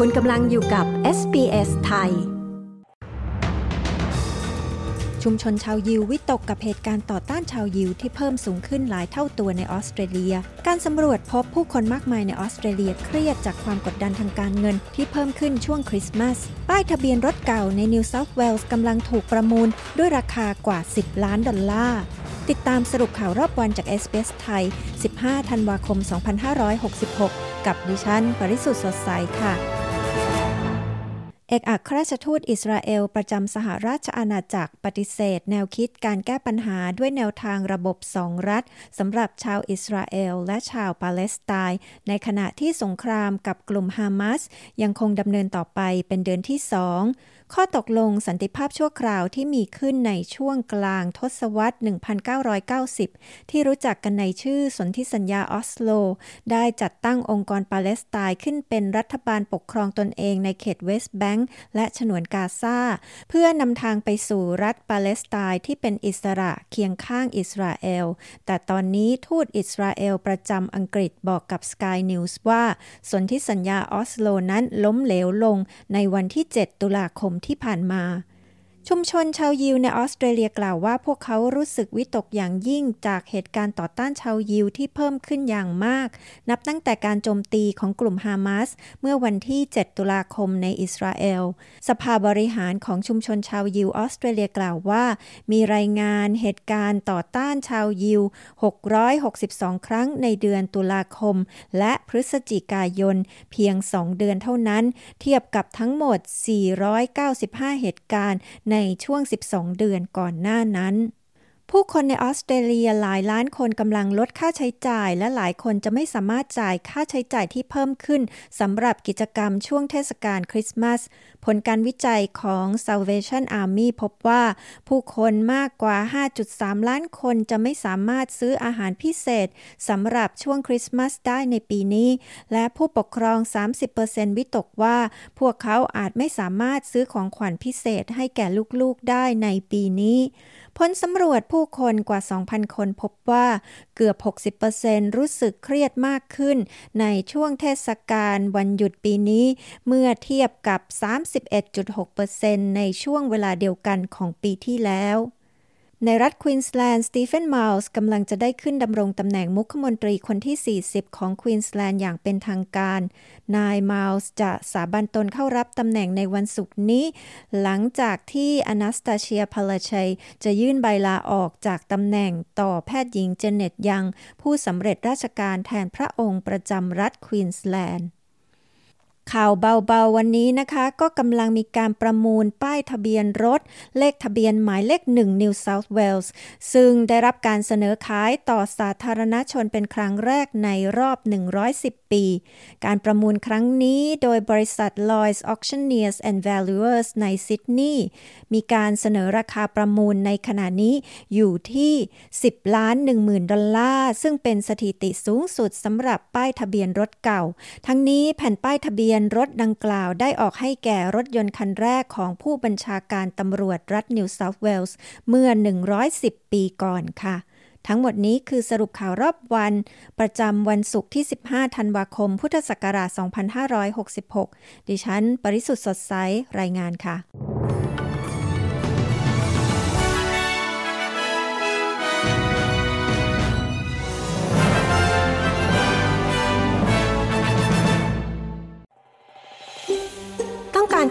คุณกำลังอยู่กับ SBS ไทย ชุมชนชาวยิววิตกกับเหตุการณ์ต่อต้านชาวยิวที่เพิ่มสูงขึ้นหลายเท่าตัวในออสเตรเลีย การสำรวจพบผู้คนมากมายในออสเตรเลียเครียดจากความกดดันทางการเงินที่เพิ่มขึ้นช่วงคริสต์มาส ป้ายทะเบียนรถเก่าในนิวเซาท์เวลส์กำลังถูกประมูลด้วยราคากว่า 10 ล้านดอลลาร์ติดตามสรุปข่าวรอบวันจาก s อ s ไทย 15 ธันวาคม 2566 กับดิฉัน ปริสุทธ์สดใสค่ะ อกอัครราชทูตอิสราเอลประจำสหราชอาณาจักรปฏิเสธ แนวคิดการแก้ปัญหาด้วยแนวทางระบบสองรัฐสำหรับชาวอิสราเอลและชาวปาเลสไตน์ในขณะที่สงครามกับกลุ่มฮามาสยังคงดำเนินต่อไปเป็นเดือนที่สองข้อตกลงสันติภาพชั่วคราวที่มีขึ้นในช่วงกลางทศวรรษ 1990 ที่รู้จักกันในชื่อสนธิสัญญาออสโล ได้จัดตั้งองค์กรปาเลสไตน์ขึ้นเป็นรัฐบาลปกครองตนเองในเขตเวสต์แบงก์และฉนวนกาซาเพื่อนำทางไปสู่รัฐปาเลสไตน์ที่เป็นอิสระเคียงข้างอิสราเอล แต่ตอนนี้ทูตอิสราเอลประจำอังกฤษบอกกับ Sky News ว่าสนธิสัญญาออสโลนั้นล้มเหลวลงในวันที่ 7 ตุลาคมที่ผ่านมา ชุมชนชาวยิวในออสเตรเลียกล่าวว่าพวกเขารู้สึกวิตกอย่างยิ่งจากเหตุการณ์ต่อต้านชาวยิวที่เพิ่มขึ้นอย่างมาก นับตั้งแต่การโจมตีของกลุ่มฮามาสเมื่อวันที่ 7 ตุลาคมในอิสราเอล สภาบริหารของชุมชนชาวยิวออสเตรเลียกล่าวว่า มีรายงานเหตุการณ์ต่อต้านชาวยิว 662 ครั้งในเดือนตุลาคม และพฤศจิกายน เพียง 2 เดือนเท่านั้น เทียบกับทั้งหมด 495 เหตุการณ์ในในช่วง 12 เดือนก่อนหน้านั้น ผู้คนในออสเตรเลียหลายล้านคนกำลังลดค่าใช้จ่าย และหลายคนจะไม่สามารถจ่ายค่าใช้จ่ายที่เพิ่มขึ้นสำหรับกิจกรรมช่วงเทศกาลคริสต์มาส ผลการวิจัยของ Salvation Army พบว่า ผู้คนมากกว่า 5.3 ล้านคนจะไม่สามารถซื้ออาหารพิเศษสำหรับช่วงคริสต์มาสได้ในปีนี้ และผู้ปกครอง 30%วิตกว่า พวกเขาอาจไม่สามารถซื้อของขวัญพิเศษให้แก่ลูกๆได้ในปีนี้ ผลสำรวจผู้คนกว่า 2,000 คนพบว่าเกือบ 60%รู้สึกเครียดมากขึ้น ในช่วงเทศกาลวันหยุดปีนี้ เมื่อเทียบกับ 31.6%ในช่วงเวลาเดียวกันของปีที่แล้ว ในรัฐควีนสแลนด์สตีเฟนมาลส์กำลังจะได้ขึ้นดำรงตำแหน่งมุขมนตรีคนที่ 40 ของควีนสแลนด์อย่างเป็นทางการ นายมาลส์จะสาบันตนเข้ารับตำแหน่งในวันศุกร์นี้ หลังจากที่อนาสตาเชียพาลาชัย จะยื่นใบลาออกจากตำแหน่งต่อแพทย์หญิงเจเน็ตยัง ผู้สำเร็จราชการแทนพระองค์ประจำรัฐควีนสแลนด์ ข่าวเบาๆวันนี้นะคะ ก็กำลังมีการประมูลป้ายทะเบียนรถ เลขทะเบียนหมายเลขหนึ่ง New South Wales ซึ่งได้รับการเสนอขายต่อสาธารณชนเป็นครั้งแรกในรอบ 110 ปี การประมูลครั้งนี้โดยบริษัท Lloyds Auctioneers and Valuers ในซิดนีย์มีการเสนอราคาประมูลในขณะนี้อยู่ที่ 10 ล้าน 1 0,000 ดอลลาร์ ซึ่งเป็นสถิติสูงสุดสำหรับป้ายทะเบียนรถเก่า ทั้งนี้แผ่นป้ายทะเบียนรถดังกล่าวได้ออกให้แก่รถยนต์คันแรกของผู้บัญชาการตำรวจรัฐนิวเซาท์เวลส์เมื่อ 110 ปีก่อนค่ะ ทั้งหมดนี้คือสรุปข่าวรอบวัน ประจำวันศุกร์ที่ 15 ธันวาคม พุทธศักราช 2566 ดิฉัน ปริสุทธ์สดใส รายงานค่ะ